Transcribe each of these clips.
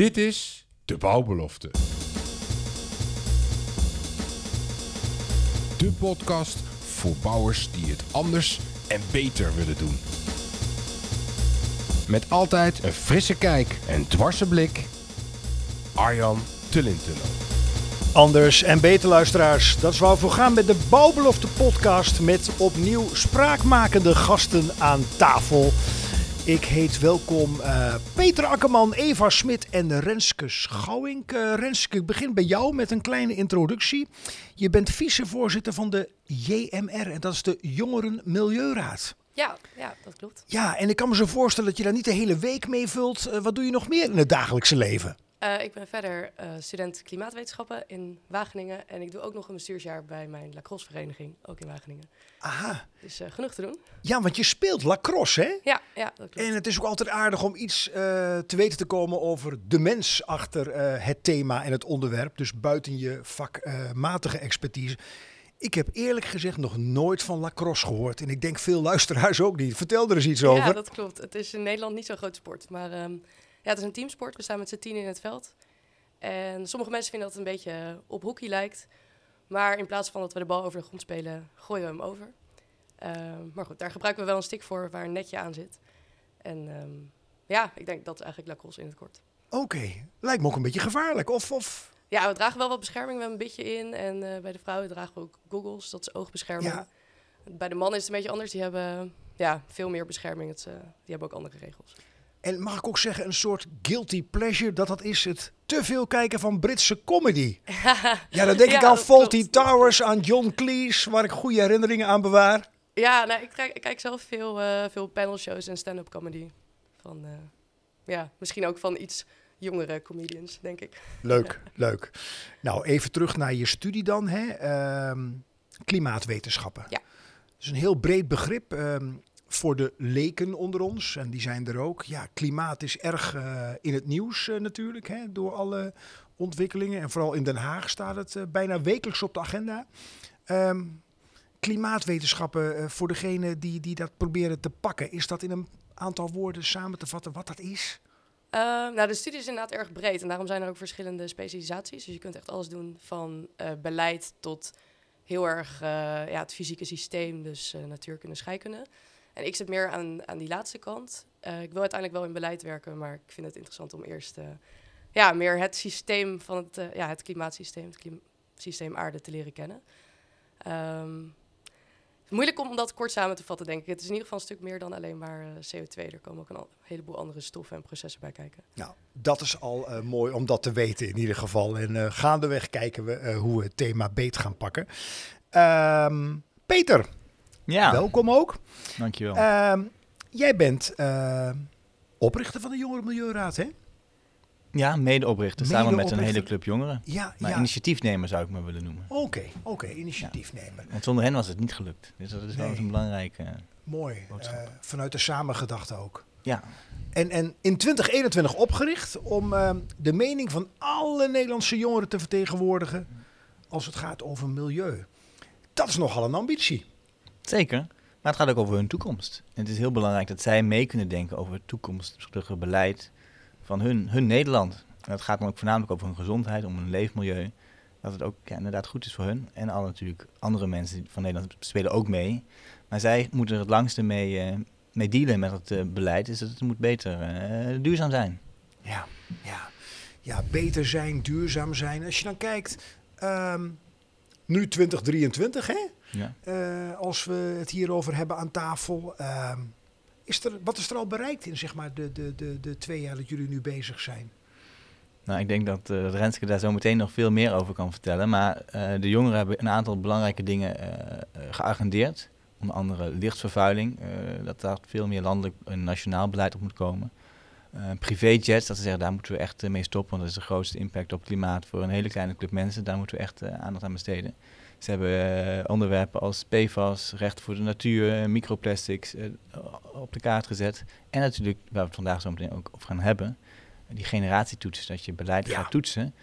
Dit is de bouwbelofte. De podcast voor bouwers die het anders en beter willen doen. Met altijd een frisse kijk en dwarse blik. Arjan Tullintunnel. Anders en beter luisteraars, dat is waar we gaan met de Bouwbelofte podcast met opnieuw spraakmakende gasten aan tafel. Ik heet welkom eh, Peter Akkerman, Eva Smit en Renske Schouwink. Eh, Renske, ik begin bij jou met een kleine introductie. Je bent vicevoorzitter van de JMR en dat is de Jongeren Milieuraad. Ja, ja, dat klopt. Ja, en ik kan me zo voorstellen dat je daar niet de hele week mee vult. Eh, wat doe je nog meer in het dagelijkse leven? Uh, ik ben verder uh, student klimaatwetenschappen in Wageningen. En ik doe ook nog een bestuursjaar bij mijn lacrosse vereniging, ook in Wageningen. Aha. Dus uh, genoeg te doen. Ja, want je speelt lacrosse, hè? Ja, ja dat klopt. En het is ook altijd aardig om iets te weten te komen over de mens achter het thema en het onderwerp. Dus buiten je vakmatige expertise. Ik heb eerlijk gezegd nog nooit van lacrosse gehoord. En ik denk veel luisteraars ook niet. Vertel er eens iets over. Ja, dat klopt. Het is in Nederland niet zo'n groot sport. Maar um, ja, het is een teamsport. We staan met z'n tien in het veld. En sommige mensen vinden dat het een beetje op hockey lijkt. Maar in plaats van dat we de bal over de grond spelen, gooien we hem over. Uh, maar goed, daar gebruiken we wel een stick voor waar een netje aan zit. En um, ja, ik denk dat is eigenlijk lacrosse in het kort. Oké, okay. lijkt me ook een beetje gevaarlijk. Of, of... Ja, we dragen wel wat bescherming. We hebben een beetje in. En uh, bij de vrouwen dragen we ook goggles, dat is oogbescherming. Ja. Bij de mannen is het een beetje anders. Die hebben ja, veel meer bescherming. Het, uh, die hebben ook andere regels. En mag ik ook zeggen, een soort guilty pleasure, dat dat is het te veel kijken van Britse comedy. ja, dan denk ja, ik aan Faulty Towers, aan John Cleese, waar ik goede herinneringen aan bewaar. Ja, nou, ik, kijk, ik kijk zelf veel, uh, veel panelshows en stand-up comedy. Van, uh, ja, misschien ook van iets jongere comedians, denk ik. Leuk, leuk. Nou, even terug naar je studie dan, hè? Uh, klimaatwetenschappen. Ja. Dat is een heel breed begrip. Voor de leken onder ons, en die zijn er ook. Ja, klimaat is erg uh, in het nieuws uh, natuurlijk, hè, door alle ontwikkelingen. En vooral in Den Haag staat het uh, bijna wekelijks op de agenda. Um, klimaatwetenschappen, voor degene die, die dat proberen te pakken, is dat in een aantal woorden samen te vatten wat dat is? nou, de studie is inderdaad erg breed en daarom zijn er ook verschillende specialisaties. Dus je kunt echt alles doen van beleid tot heel erg ja, het fysieke systeem, dus natuurkunde, scheikunde. En ik zit meer aan, aan die laatste kant. Uh, ik wil uiteindelijk wel in beleid werken, maar ik vind het interessant om eerst uh, ja, meer het systeem van het, uh, ja, het klimaatsysteem, het klim systeem aarde te leren kennen. Um, moeilijk om dat kort samen te vatten, denk ik. Het is in ieder geval een stuk meer dan alleen maar CO2. Er komen ook een heleboel andere stoffen en processen bij kijken. Nou, dat is al mooi om dat te weten in ieder geval. En gaandeweg kijken we hoe we het thema beet gaan pakken. Um, Peter, ja. welkom ook. Dankjewel. Uh, jij bent uh, oprichter van de Jongeren Milieuraad, hè? Ja, medeoprichter, mede samen met een hele club jongeren. Ja, maar ja. initiatiefnemer zou ik me willen noemen. Oké, okay, oké, okay, initiatiefnemer. Ja. Want zonder hen was het niet gelukt. Dus dat is nee. wel een belangrijke Mooi, uh, vanuit de samengedachte ook. Ja. En, en in 2021 opgericht om de mening van alle Nederlandse jongeren te vertegenwoordigen als het gaat over milieu. Dat is nogal een ambitie. Zeker. Maar het gaat ook over hun toekomst. En het is heel belangrijk dat zij mee kunnen denken over het toekomstige beleid van hun, hun Nederland. En dat gaat dan ook voornamelijk over hun gezondheid, om hun leefmilieu. Dat het ook inderdaad goed is voor hun. En al natuurlijk andere mensen van Nederland spelen ook mee. Maar zij moeten er het langste mee, uh, mee dealen met het uh, beleid. Dus het moet beter uh, duurzaam zijn. Ja, ja. ja, beter zijn, duurzaam zijn. Als je dan kijkt, um, nu 2023 hè? Ja. Uh, als we het hierover hebben aan tafel. Uh, is er, wat is er al bereikt in zeg maar, de, de, de, de twee jaar dat jullie nu bezig zijn? Nou, ik denk dat, uh, Renske daar zo meteen nog veel meer over kan vertellen. Maar uh, de jongeren hebben een aantal belangrijke dingen geagendeerd. Onder andere lichtvervuiling, dat daar veel meer landelijk en nationaal beleid op moet komen. privéjets, dat ze zeggen daar moeten we echt mee stoppen, want dat is de grootste impact op het klimaat voor een hele kleine club mensen. Daar moeten we echt aandacht aan besteden. Ze hebben uh, onderwerpen als PFAS, recht voor de natuur, microplastics uh, op de kaart gezet. En natuurlijk, waar we het vandaag zo meteen ook over gaan hebben, die generatietoetsen. Dat je beleid ja. gaat toetsen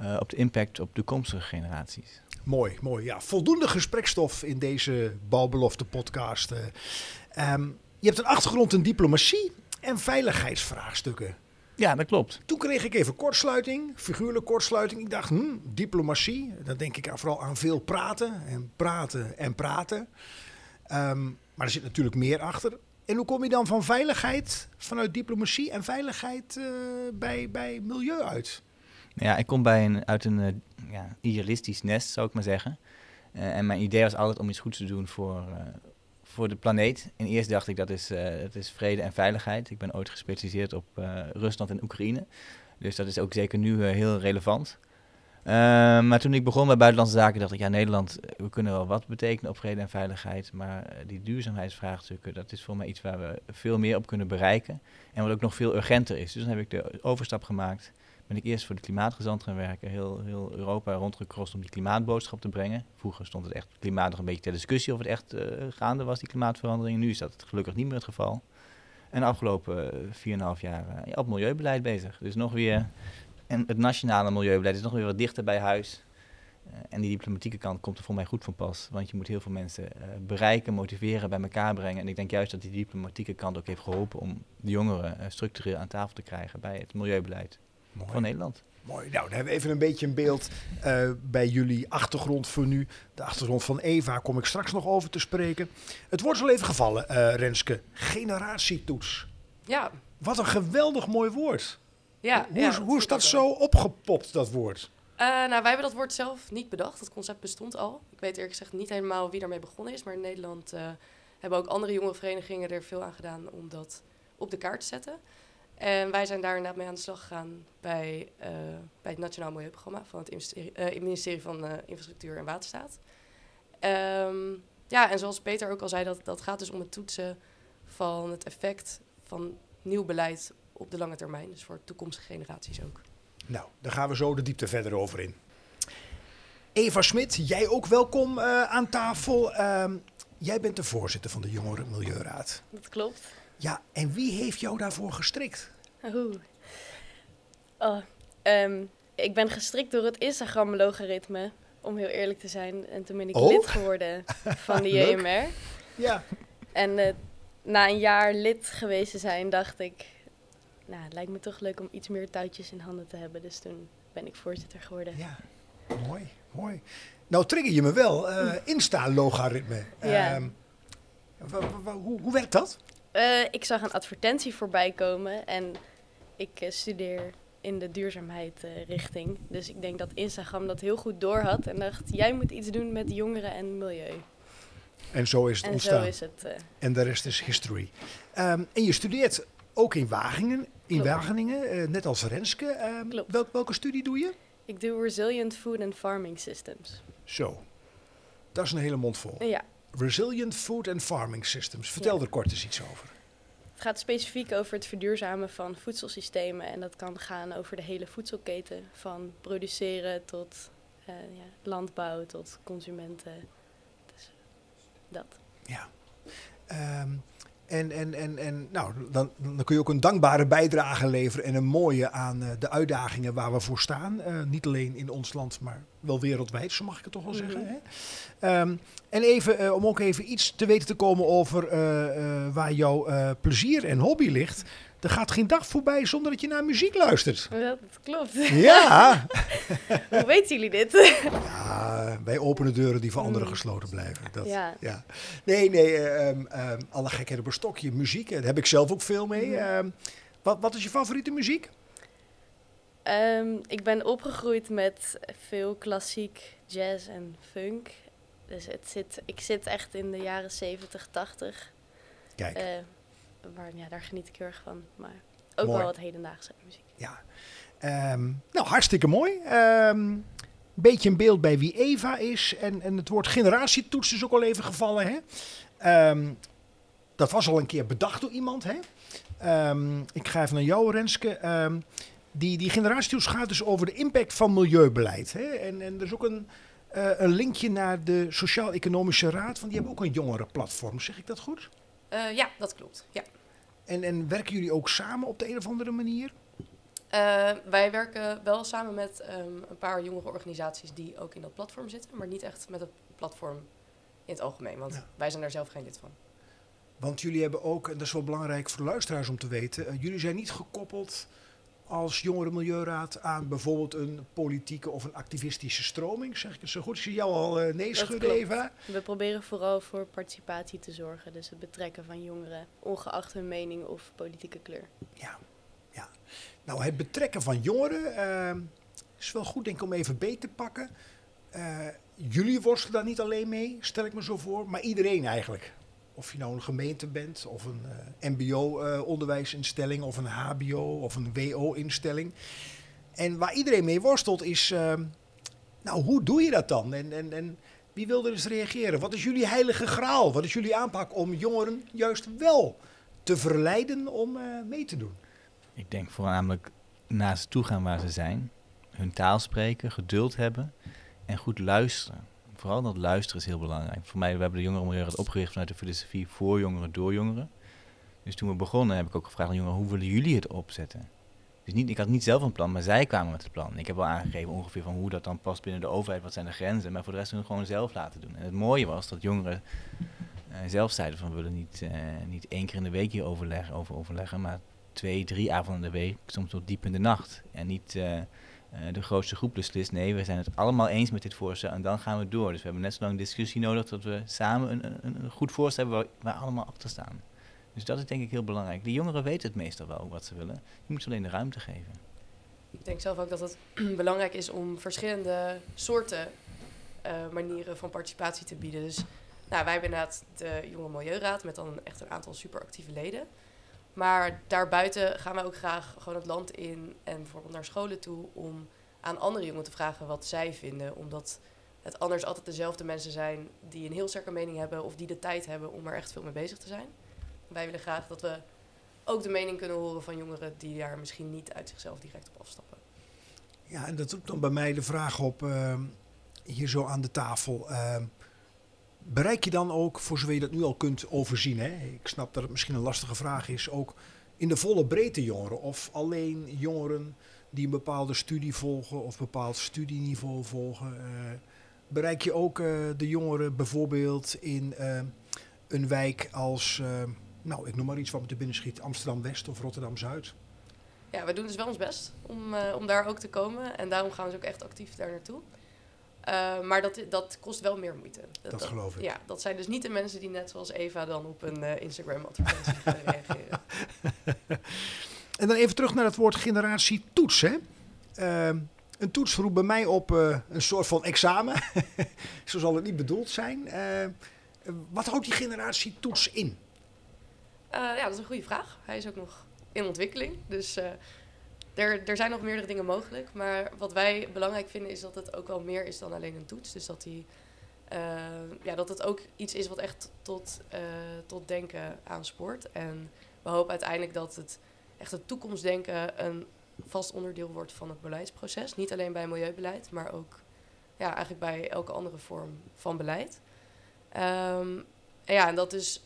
uh, op de impact op toekomstige generaties. Mooi, mooi. Ja, voldoende gesprekstof in deze Bouwbelofte podcast. Um, je hebt een achtergrond in diplomatie en veiligheidsvraagstukken. Ja, dat klopt. Toen kreeg ik even kortsluiting, figuurlijk kortsluiting. Ik dacht, hm, diplomatie. Dan denk ik vooral aan veel praten en praten en praten. Ehm, maar er zit natuurlijk meer achter. En hoe kom je dan van veiligheid vanuit diplomatie en veiligheid eh, bij, bij milieu uit? Ja, ik kom bij een, uit een eh, ja, idealistisch nest, zou ik maar zeggen. Eh, en mijn idee was altijd om iets goeds te doen voor, voor de planeet. En eerst dacht ik dat is, eh, dat is vrede en veiligheid. Ik ben ooit gespecialiseerd op eh, Rusland en Oekraïne. Dus dat is ook zeker nu eh, heel relevant. Eh, maar toen ik begon bij Buitenlandse Zaken dacht ik, ja Nederland, eh, we kunnen wel wat betekenen op vrede en veiligheid. Maar eh, die duurzaamheidsvraagstukken, dat is voor mij iets waar we veel meer op kunnen bereiken. En wat ook nog veel urgenter is. Dus dan heb ik de overstap gemaakt ben ik eerst voor de klimaatgezant gaan werken. Heel, heel Europa rondgecrossed om die klimaatboodschap te brengen. Vroeger stond het echt klimaat nog een beetje ter discussie of het echt gaande was, die klimaatverandering. Nu is dat gelukkig niet meer het geval. En de afgelopen eh, 4,5 jaar ja, op milieubeleid bezig. Dus nog weer, en het nationale milieubeleid is nog weer wat dichter bij huis. Eh, en die diplomatieke kant komt er voor mij goed van pas. Want je moet heel veel mensen eh, bereiken, motiveren, bij elkaar brengen. En ik denk juist dat die diplomatieke kant ook heeft geholpen om de jongeren eh, structureel aan tafel te krijgen bij het milieubeleid Mooi. van Nederland. Mooi. Nou, dan hebben we even een beetje een beeld eh, bij jullie achtergrond voor nu. De achtergrond van Eva kom ik straks nog over te spreken. Het wordt al even gevallen, eh, Renske. Generatietoets. Ja, Wat een geweldig mooi woord. Ja. hoe, ja, hoe is dat zo opgepopt, dat woord? Eh, nou, wij hebben dat woord zelf niet bedacht. Dat concept bestond al. Ik weet eerlijk gezegd niet helemaal wie daarmee begonnen is. Maar in Nederland eh, hebben ook andere jonge verenigingen er veel aan gedaan om dat op de kaart te zetten. En wij zijn daar inderdaad mee aan de slag gegaan bij, eh, bij het Nationaal Milieuprogramma van het ministerie, ministerie van Infrastructuur en Waterstaat. Ehm, ja, en zoals Peter ook al zei, dat, dat gaat dus om het toetsen van het effect van nieuw beleid op de lange termijn. Dus voor toekomstige generaties ook. Nou, daar gaan we zo de diepte verder over in. Eva Smit, jij ook welkom eh, aan tafel. Ehm, jij bent de voorzitter van de Jongeren Milieuraad. Dat klopt. Ja, en wie heeft jou daarvoor gestrikt? Oeh. Oh, ehm, ik ben gestrikt door het Instagram-logaritme, om heel eerlijk te zijn. En toen ben ik Oh. lid geworden van de Leuk. JMR. Ja, En eh, na een jaar lid geweest te zijn, dacht ik... Nou, het lijkt me toch leuk om iets meer touwtjes in handen te hebben. Dus toen ben ik voorzitter geworden. ja. mooi, mooi. Nou trigger je me wel. eh Insta-logaritme. Ja. Ehm, hoe, hoe werkt dat? Eh, ik zag een advertentie voorbij komen en ik eh, studeer in de duurzaamheid richting. Dus ik denk dat Instagram dat heel goed doorhad en dacht, jij moet iets doen met jongeren en milieu. En zo is het En ontstaan. zo is het. En de rest is history. Ehm, en je studeert ook in Wageningen, in Klopt. Wageningen eh, net als Renske. Ehm, welk- welke studie doe je? ik doe Resilient Food and Farming Systems. Zo, dat is een hele mond vol. Ja, Resilient Food and Farming Systems. Vertel Ja. er kort eens iets over. het gaat specifiek over het verduurzamen van voedselsystemen. En dat kan gaan over de hele voedselketen. Van produceren tot eh, ja, landbouw tot consumenten. Dus dat. Ja. Ehm, en en, en, en nou, dan, dan kun je ook een dankbare bijdrage leveren en een mooie aan eh, de uitdagingen waar we voor staan. Eh, niet alleen in ons land, maar wel wereldwijd, zo mag ik het toch wel zeggen. Mhm. Hè? Ehm, en even, eh, om ook even iets te weten te komen over waar jouw plezier en hobby ligt. Er gaat geen dag voorbij zonder dat je naar muziek luistert. Dat klopt. Ja, Hoe weten jullie dit? Ja, wij openen deuren die voor anderen Mm. gesloten blijven. Dat, ja. Ja. Nee, nee, eh, ehm, ehm, alle gekheid op een stokje. Muziek, eh, daar heb ik zelf ook veel mee. Mhm. Ehm, wat, wat is je favoriete muziek? Ik ben opgegroeid met veel klassiek, jazz en funk. Dus het zit, ik zit echt in de jaren 70, 80. Kijk, Eh, waar, ja, daar geniet ik heel erg van. Maar ook Mooi. wel wat hedendaagse muziek. ja. Ehm, nou, hartstikke mooi. Ehm beetje een beeld bij wie Eva is. En, en het woord generatietoets is ook al even gevallen. Hè? Ehm, dat was al een keer bedacht door iemand. Hè? Ik ga even naar jou, Renske. Die, die generatietoets gaat dus over de impact van milieubeleid. Hè? En, en er is ook een, eh, een linkje naar de Sociaal-Economische Raad. Want die hebben ook een jongerenplatform. Zeg ik dat goed? Eh, ja, dat klopt. Ja. En, en werken jullie ook samen op de een of andere manier? Eh, wij werken wel samen met ehm, een paar jongere organisaties die ook in dat platform zitten, maar niet echt met het platform in het algemeen, want Ja. wij zijn daar zelf geen lid van. Want jullie hebben ook, en dat is wel belangrijk voor de luisteraars om te weten, eh, jullie zijn niet gekoppeld als Jongerenmilieuraad aan bijvoorbeeld een politieke of een activistische stroming? Zeg ik het zo goed? Ik zie jou al uh, nee schudden. Eva. We proberen vooral voor participatie te zorgen. Dus het betrekken van jongeren, ongeacht hun mening of politieke kleur. Ja, ja. Nou, het betrekken van jongeren uh, is wel goed, denk ik, om even beet te pakken. Uh, jullie worstelen daar niet alleen mee, stel ik me zo voor, maar iedereen eigenlijk. Of je nou een gemeente bent, of een uh, MBO-onderwijsinstelling, of een HBO, of een WO-instelling. En waar iedereen mee worstelt is, uh, nou, hoe doe je dat dan? En, en, en wie wil er eens reageren? Wat is jullie heilige graal? Wat is jullie aanpak om jongeren juist wel te verleiden om uh, mee te doen? Ik denk voornamelijk naar ze toe gaan waar ze zijn, hun taal spreken, geduld hebben en goed luisteren vooral dat luisteren is heel belangrijk. Voor mij, we hebben de Jongerenmilieu opgericht vanuit de filosofie voor jongeren, door jongeren. Dus toen we begonnen heb ik ook gevraagd aan jongeren, hoe willen jullie het opzetten? Dus niet, ik had niet zelf een plan, maar zij kwamen met het plan. Ik heb wel aangegeven ongeveer van hoe dat dan past binnen de overheid, wat zijn de grenzen, maar voor de rest hun gewoon zelf laten doen. En het mooie was dat jongeren uh, zelf zeiden van we willen niet, uh, niet één keer in de week hier overleggen, over overleggen, maar twee, drie avonden in de week, soms tot diep in de nacht. En niet... Uh, uh, de grootste groep beslist. Nee, we zijn het allemaal eens met dit voorstel en dan gaan we door. Dus we hebben net zo lang discussie nodig dat we samen een, een, een goed voorstel hebben waar, waar allemaal achter staan. Dus dat is denk ik heel belangrijk. Die jongeren weten het meestal wel wat ze willen. Je moet ze alleen de ruimte geven. Ik denk zelf ook dat het belangrijk is om verschillende soorten uh, manieren van participatie te bieden. Dus nou, wij hebben inderdaad de Jonge Milieuraad met dan echt een aantal superactieve leden. Maar daarbuiten gaan we ook graag gewoon het land in en bijvoorbeeld naar scholen toe om aan andere jongeren te vragen wat zij vinden. Omdat het anders altijd dezelfde mensen zijn die een heel sterke mening hebben of die de tijd hebben om er echt veel mee bezig te zijn. Wij willen graag dat we ook de mening kunnen horen van jongeren die daar misschien niet uit zichzelf direct op afstappen. Ja, en dat roept dan bij mij de vraag op, uh, hier zo aan de tafel. Uh, bereik je dan ook, voor zover je dat nu al kunt overzien, hè? ik snap dat het misschien een lastige vraag is, ook in de volle breedte jongeren of alleen jongeren die een bepaalde studie volgen of een bepaald studieniveau volgen? Uh, bereik je ook uh, de jongeren bijvoorbeeld in uh, een wijk als, nou ik noem maar iets wat me te binnen schiet, Amsterdam-West of Rotterdam-Zuid? Ja, we doen dus wel ons best om, om daar ook te komen en daarom gaan we dus ook echt actief daar naartoe. Uh, maar dat, dat kost wel meer moeite. Dat, dat, geloof ik. Ja, dat zijn dus niet de mensen die net zoals Eva dan op een uh, Instagram-advertentie gaan reageren. en dan even terug naar het woord generatie toets. Hè? Uh, een toets roept bij mij op uh, een soort van examen. Zo zal het niet bedoeld zijn. wat houdt die generatie toets in? ja, dat is een goede vraag. Hij is ook nog in ontwikkeling. Dus er, er zijn nog meerdere dingen mogelijk. Maar wat wij belangrijk vinden is dat het ook wel meer is dan alleen een toets. Dus dat, die, uh, ja, dat het ook iets is wat echt tot, uh, tot denken aanspoort. En we hopen uiteindelijk dat het echt het toekomstdenken een vast onderdeel wordt van het beleidsproces. Niet alleen bij milieubeleid, maar ook ja, eigenlijk bij elke andere vorm van beleid. Um, en ja, en dat dus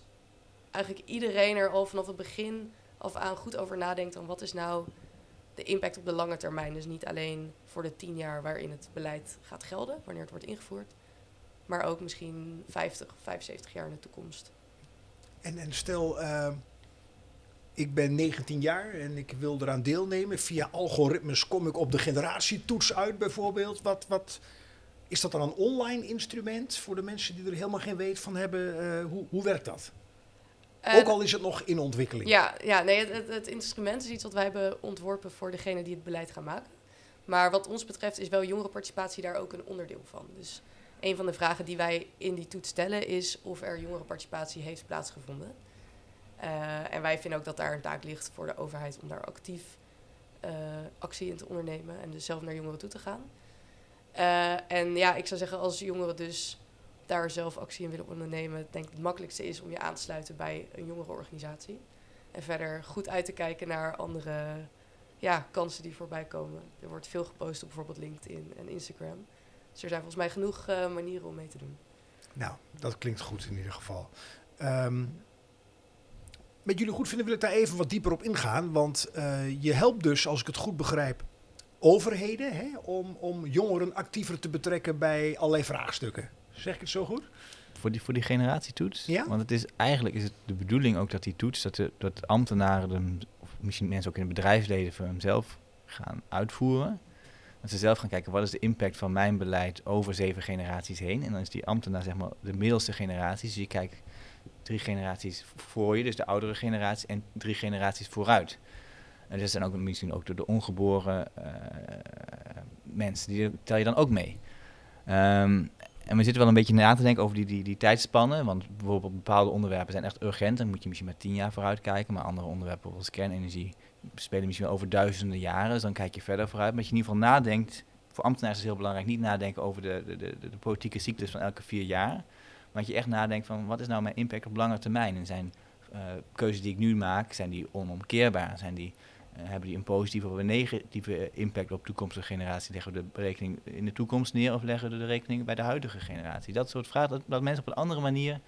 eigenlijk iedereen er al vanaf het begin af aan goed over nadenkt van wat is nou de impact op de lange termijn. Dus niet alleen voor de tien jaar waarin het beleid gaat gelden, wanneer het wordt ingevoerd, maar ook misschien 50 of 75 jaar in de toekomst. En, en stel, uh, ik ben 19 jaar en ik wil eraan deelnemen. Via algoritmes kom ik op de generatietoets uit bijvoorbeeld. Wat, wat, is dat dan een online instrument voor de mensen die er helemaal geen weet van hebben? Uh, hoe, hoe werkt dat? Uh, Ook al is het nog in ontwikkeling. Ja, ja nee, het, het, instrument is iets wat wij hebben ontworpen voor degene die het beleid gaan maken. Maar wat ons betreft is wel jongerenparticipatie daar ook een onderdeel van. Dus een van de vragen die wij in die toets stellen is of er jongerenparticipatie heeft plaatsgevonden. Uh, en wij vinden ook dat daar een taak ligt voor de overheid om daar actief uh, actie in te ondernemen en dus zelf naar jongeren toe te gaan. en ja, ik zou zeggen als jongeren dus daar zelf actie in willen ondernemen, denk ik het makkelijkste is om je aan te sluiten bij een jongere organisatie. En verder goed uit te kijken naar andere ja, kansen die voorbij komen. Er wordt veel gepost op bijvoorbeeld LinkedIn en Instagram. Dus er zijn volgens mij genoeg uh, manieren om mee te doen. Nou, dat klinkt goed in ieder geval. Um, met jullie goed vinden wil ik daar even wat dieper op ingaan. Want uh, je helpt dus, als ik het goed begrijp, overheden hè, om, om jongeren actiever te betrekken bij allerlei vraagstukken. Zeg ik het zo goed? Voor die, voor die generatietoets? Ja. Want het is, eigenlijk is het de bedoeling ook dat die toets, dat, de, dat ambtenaren, de, of misschien mensen ook in het bedrijfsleven voor hemzelf gaan uitvoeren. Dat ze zelf gaan kijken wat is de impact van mijn beleid over zeven generaties heen. En dan is die ambtenaar zeg maar de middelste generatie. Dus je kijkt drie generaties voor je, dus de oudere generatie, en drie generaties vooruit. En dat zijn ook misschien ook door de ongeboren uh, mensen, die tel je dan ook mee. Um, en we zitten wel een beetje na te denken over die, die, die tijdspannen. Want bijvoorbeeld bepaalde onderwerpen zijn echt urgent. Dan moet je misschien maar tien jaar vooruit kijken. Maar andere onderwerpen, zoals kernenergie, spelen misschien over duizenden jaren. Dus dan kijk je verder vooruit. Maar je in ieder geval nadenkt. Voor ambtenaren is het heel belangrijk niet nadenken over de, de, de, de politieke cyclus van elke vier jaar. Maar dat je echt nadenkt van wat is nou mijn impact op lange termijn? En zijn uh, keuzes die ik nu maak, zijn die onomkeerbaar? Zijn die hebben die een positieve of een negatieve impact op toekomstige generatie? Leggen we de berekening in de toekomst neer of leggen we de rekening bij de huidige generatie? Dat soort vragen, dat, mensen op een andere manier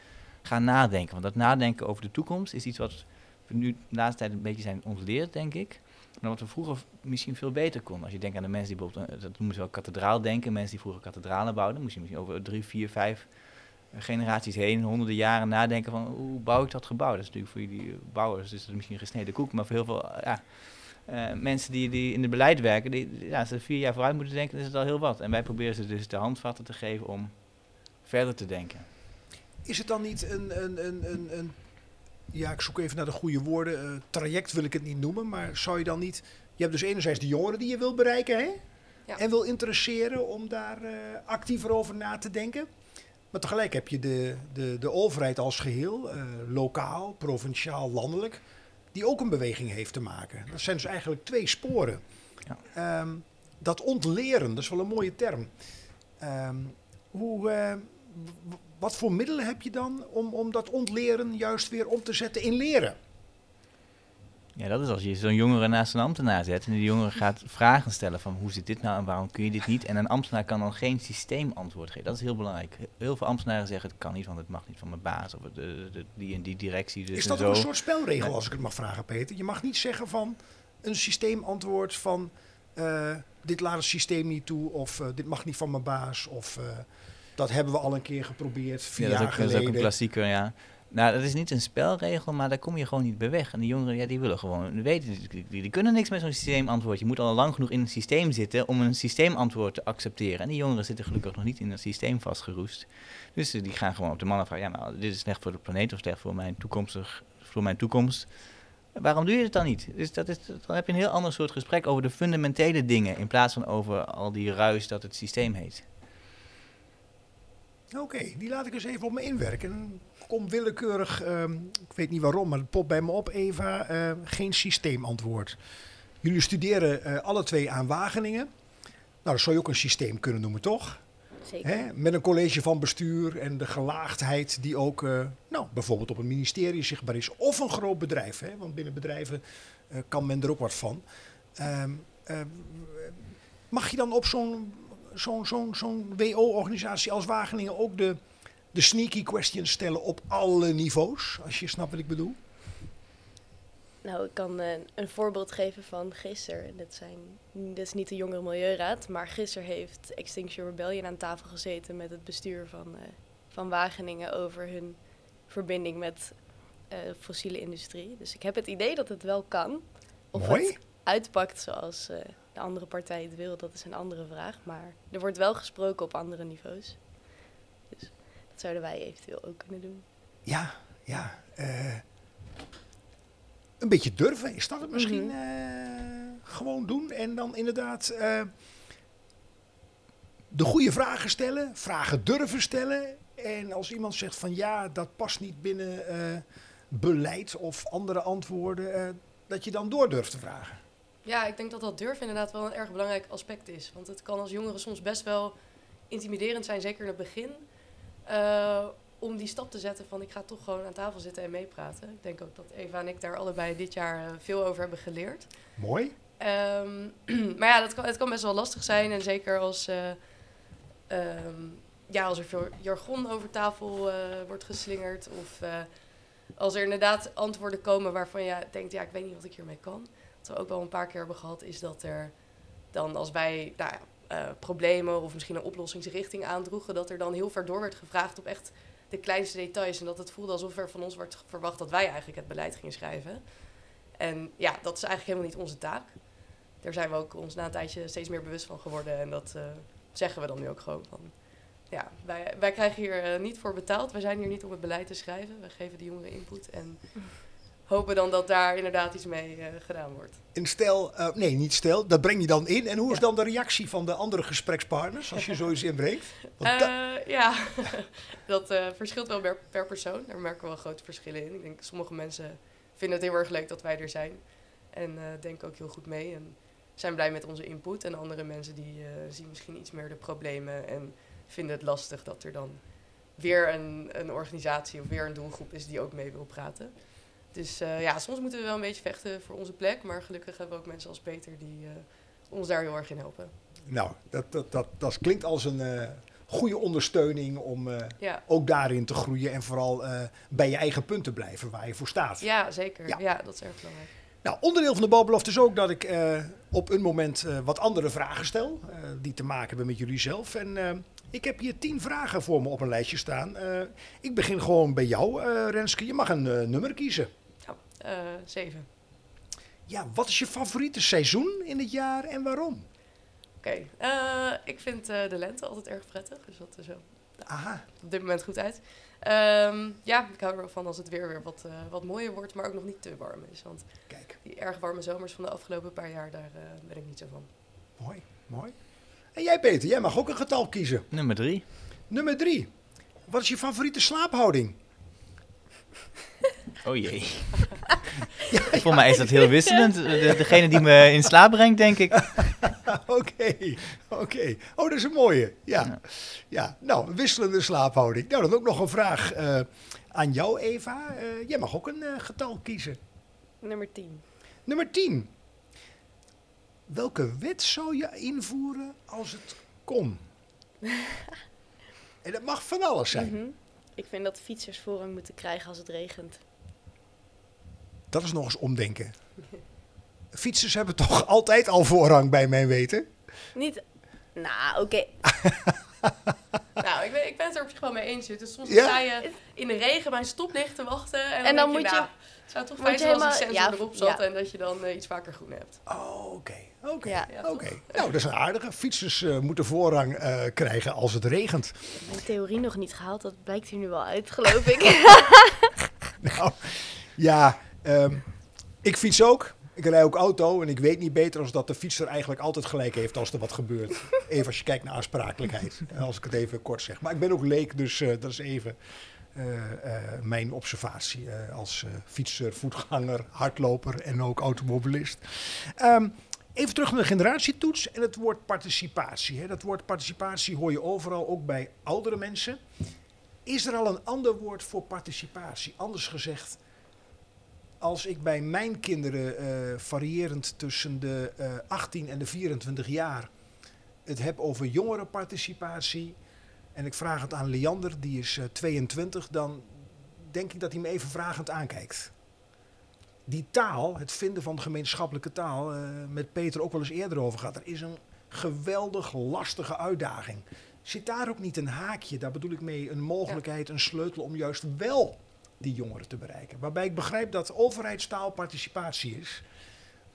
gaan nadenken. Want dat nadenken over de toekomst is iets wat we nu de laatste tijd een beetje zijn ontleerd, denk ik. Maar wat we vroeger misschien veel beter konden. Als je denkt aan de mensen die bijvoorbeeld, dat noemen ze wel kathedraal denken, mensen die vroeger kathedralen bouwden, moest je misschien over drie, vier, vijf generaties heen, honderden jaren nadenken van hoe bouw ik dat gebouw. Dat is natuurlijk voor jullie bouwers is het misschien gesneden koek, maar voor heel veel ja, uh, mensen die, die in het beleid werken, die, ja, als ze vier jaar vooruit moeten denken, is het al heel wat. En wij proberen ze dus de handvatten te geven om verder te denken. Is het dan niet een, een, een, een, een ja, ik zoek even naar de goede woorden, uh, traject wil ik het niet noemen, maar zou je dan niet, je hebt dus enerzijds de jongeren die je wil bereiken, hè? Ja. En wil interesseren om daar uh, actiever over na te denken. Maar tegelijk heb je de, de, de overheid als geheel, uh, lokaal, provinciaal, landelijk die ook een beweging heeft te maken. Dat zijn dus eigenlijk twee sporen. Ja. Um, dat ontleren, dat is wel een mooie term. Um, hoe, uh, wat voor middelen heb je dan om, om dat ontleren juist weer om te zetten in leren? Ja, dat is als je zo'n jongere naast een ambtenaar zet en die jongere gaat vragen stellen van hoe zit dit nou en waarom kun je dit niet? En een ambtenaar kan dan geen systeemantwoord geven. Dat is heel belangrijk. Heel veel ambtenaren zeggen het kan niet, want het mag niet van mijn baas of de, de, die en die directie. Dus is dat ook een soort spelregel als ik het mag vragen, Peter? Je mag niet zeggen van een systeemantwoord van uh, dit laat het systeem niet toe of uh, dit mag niet van mijn baas of uh, dat hebben we al een keer geprobeerd vier ja, jaar geleden. Dat is ook een klassieker, ja. Nou, dat is niet een spelregel, maar daar kom je gewoon niet bij weg. En die jongeren, ja, die willen gewoon weten, die, kunnen niks met zo'n systeemantwoord. Je moet al lang genoeg in een systeem zitten om een systeemantwoord te accepteren. En die jongeren zitten gelukkig nog niet in dat systeem vastgeroest. Dus die gaan gewoon op de mannen vragen, ja, nou, dit is slecht voor de planeet of slecht voor mijn, toekomstig, voor mijn toekomst. Waarom doe je het dan niet? Dus dat is, dan heb je een heel ander soort gesprek over de fundamentele dingen, in plaats van over al die ruis dat het systeem heet. Oké, die laat ik eens even op me inwerken kom willekeurig, uh, ik weet niet waarom, maar het popt bij me op, Eva, uh, geen systeemantwoord. Jullie studeren uh, alle twee aan Wageningen. Nou, dat zou je ook een systeem kunnen noemen, toch? Zeker. Hè? Met een college van bestuur en de gelaagdheid die ook, uh, nou, bijvoorbeeld op een ministerie zichtbaar is. Of een groot bedrijf, hè? want binnen bedrijven kan men er ook wat van. Ehm, mag je dan op zo'n zo'n zo'n zo'n WO-organisatie als Wageningen ook de de sneaky questions stellen op alle niveaus, als je snapt wat ik bedoel? Nou, ik kan uh, een voorbeeld geven van gisteren. Dat, zijn, dat is niet de Jongere Milieuraad, maar gisteren heeft Extinction Rebellion aan tafel gezeten met het bestuur van, uh, van Wageningen over hun verbinding met uh, fossiele industrie. Dus ik heb het idee dat het wel kan. Of Mooi. het uitpakt zoals de andere partij het wil, dat is een andere vraag. Maar er wordt wel gesproken op andere niveaus. Dus dat zouden wij eventueel ook kunnen doen. Ja, ja. Uh, een beetje durven, is dat het misschien? Mm -hmm. uh, gewoon doen en dan inderdaad uh, de goede vragen stellen, vragen durven stellen. En als iemand zegt van ja, dat past niet binnen beleid of andere antwoorden, dat je dan door durft te vragen. Ja, ik denk dat dat durven inderdaad wel een erg belangrijk aspect is. Want het kan als jongeren soms best wel intimiderend zijn, zeker in het begin. Uh, om die stap te zetten van ik ga toch gewoon aan tafel zitten en meepraten. Ik denk ook dat Eva en ik daar allebei dit jaar uh, veel over hebben geleerd. Mooi. Um, maar ja, dat kan, het kan best wel lastig zijn. En zeker als, uh, um, ja, als er veel jargon over tafel wordt geslingerd. Of als er inderdaad antwoorden komen waarvan je denkt, ja, ik weet niet wat ik hiermee kan. Wat we ook wel een paar keer hebben gehad, is dat er dan als wij nou ja, uh, problemen of misschien een oplossingsrichting aandroegen, dat er dan heel ver door werd gevraagd op echt de kleinste details. En dat het voelde alsof er van ons wordt verwacht dat wij eigenlijk het beleid gingen schrijven. En ja, dat is eigenlijk helemaal niet onze taak. daar zijn we ook ons na een tijdje steeds meer bewust van geworden. En dat eh, zeggen we dan nu ook gewoon van. Ja, wij, wij krijgen hier eh, niet voor betaald. We zijn hier niet om het beleid te schrijven. We geven de jongeren input en hopen dan dat daar inderdaad iets mee eh, gedaan wordt. En stel, eh, nee, niet stel, dat breng je dan in. En hoe is Ja. dan de reactie van de andere gesprekspartners als je zoiets inbrengt? Want Eh, ja, dat verschilt wel per, per persoon. Daar merken we wel grote verschillen in. Ik denk sommige mensen vinden het heel erg leuk dat wij er zijn. En denken ook heel goed mee. En zijn blij met onze input. En andere mensen die zien misschien iets meer de problemen. En vinden het lastig dat er dan weer een, een organisatie of weer een doelgroep is die ook mee wil praten. Dus eh, ja, soms moeten we wel een beetje vechten voor onze plek. Maar gelukkig hebben we ook mensen als Peter die eh, ons daar heel erg in helpen. nou, dat, dat, dat, dat klinkt als een eh, goede ondersteuning om Ja. ook daarin te groeien. En vooral bij je eigen punt te blijven waar je voor staat. Ja, zeker. Ja. Ja. dat is erg belangrijk. Nou, onderdeel van de balbelofte is ook dat ik op een moment wat andere vragen stel. die te maken hebben met jullie zelf. En ik heb hier tien vragen voor me op een lijstje staan. Ik begin gewoon bij jou, Renske. Je mag een nummer kiezen. Eh, zeven. Ja, wat is je favoriete seizoen in het jaar en waarom? Oké. Eh, ik vind eh, de lente altijd erg prettig. Dus dat is wel Aha, op dit moment goed uit. Ehm, ja, ik hou er wel van als het weer weer wat, eh, wat mooier wordt, maar ook nog niet te warm is. Want kijk, die erg warme zomers van de afgelopen paar jaar, daar eh, ben ik niet zo van. mooi, mooi. En jij Peter, jij mag ook een getal kiezen. Nummer drie. Nummer drie. Wat is je favoriete slaaphouding? Oh jee. Voor mij is dat heel wisselend. De- degene die me in slaap brengt, denk ik. Oké, oké. Oh, dat is een mooie. Ja. Ja. ja. Nou, wisselende slaaphouding. Nou, dan ook nog een vraag eh, aan jou, Eva. Eh, jij mag ook een eh, getal kiezen. Nummer 10. Nummer 10. Welke wet zou je invoeren als het kon? en dat mag van alles zijn. Mhm. Ik vind dat fietsers voorrang moeten krijgen als het regent. Dat is nog eens omdenken. Fietsers hebben toch altijd al voorrang bij mijn weten? Niet... Nou, oké. nou, ik ben, ik ben het er op zich wel mee eens. Dus soms Ja? sta je in de regen bij een stoplicht te wachten. En dan, En dan moet je- nou, het zou toch fijn je zijn als die helemaal- sensor ja, erop zat ja. en dat je dan eh, iets vaker groen hebt. Oh, oké. Oké. Ja. Ja, toch? Oké. Nou, dat is een aardige. Fietsers eh, moeten voorrang eh, krijgen als het regent. Mijn theorie nog niet gehaald, dat blijkt hier nu wel uit, geloof ik. Nou, ja, ehm, ik fiets ook. Ik rij ook auto en ik weet niet beter als dat de fietser eigenlijk altijd gelijk heeft als er wat gebeurt. Even als je kijkt naar aansprakelijkheid, als ik het even kort zeg. Maar ik ben ook leek, dus eh, dat is even eh, eh, mijn observatie eh, als eh, fietser, voetganger, hardloper en ook automobilist. Ehm, even terug naar de generatietoets en het woord participatie. Dat woord participatie hoor je overal, ook bij oudere mensen. Is er al een ander woord voor participatie? Anders gezegd, als ik bij mijn kinderen eh, variërend tussen de eh, 18 en de 24 jaar het heb over jongerenparticipatie en ik vraag het aan Leander, die is eh, 22, dan denk ik dat hij me even vragend aankijkt. Die taal, het vinden van gemeenschappelijke taal, eh, met Peter ook wel eens eerder over gehad, er is een geweldig lastige uitdaging. Zit daar ook niet een haakje, daar bedoel ik mee, een mogelijkheid, een sleutel om juist wel die jongeren te bereiken? Waarbij ik begrijp dat overheidstaal participatie is.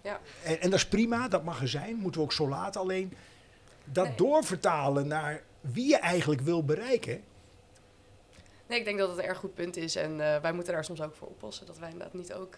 Ja. En, en dat is prima, dat mag er zijn, moeten we ook zo laten. Alleen dat Nee. doorvertalen naar wie je eigenlijk wil bereiken. Nee, ik denk dat het een erg goed punt is. En eh, wij moeten daar soms ook voor oppassen. Dat wij inderdaad niet ook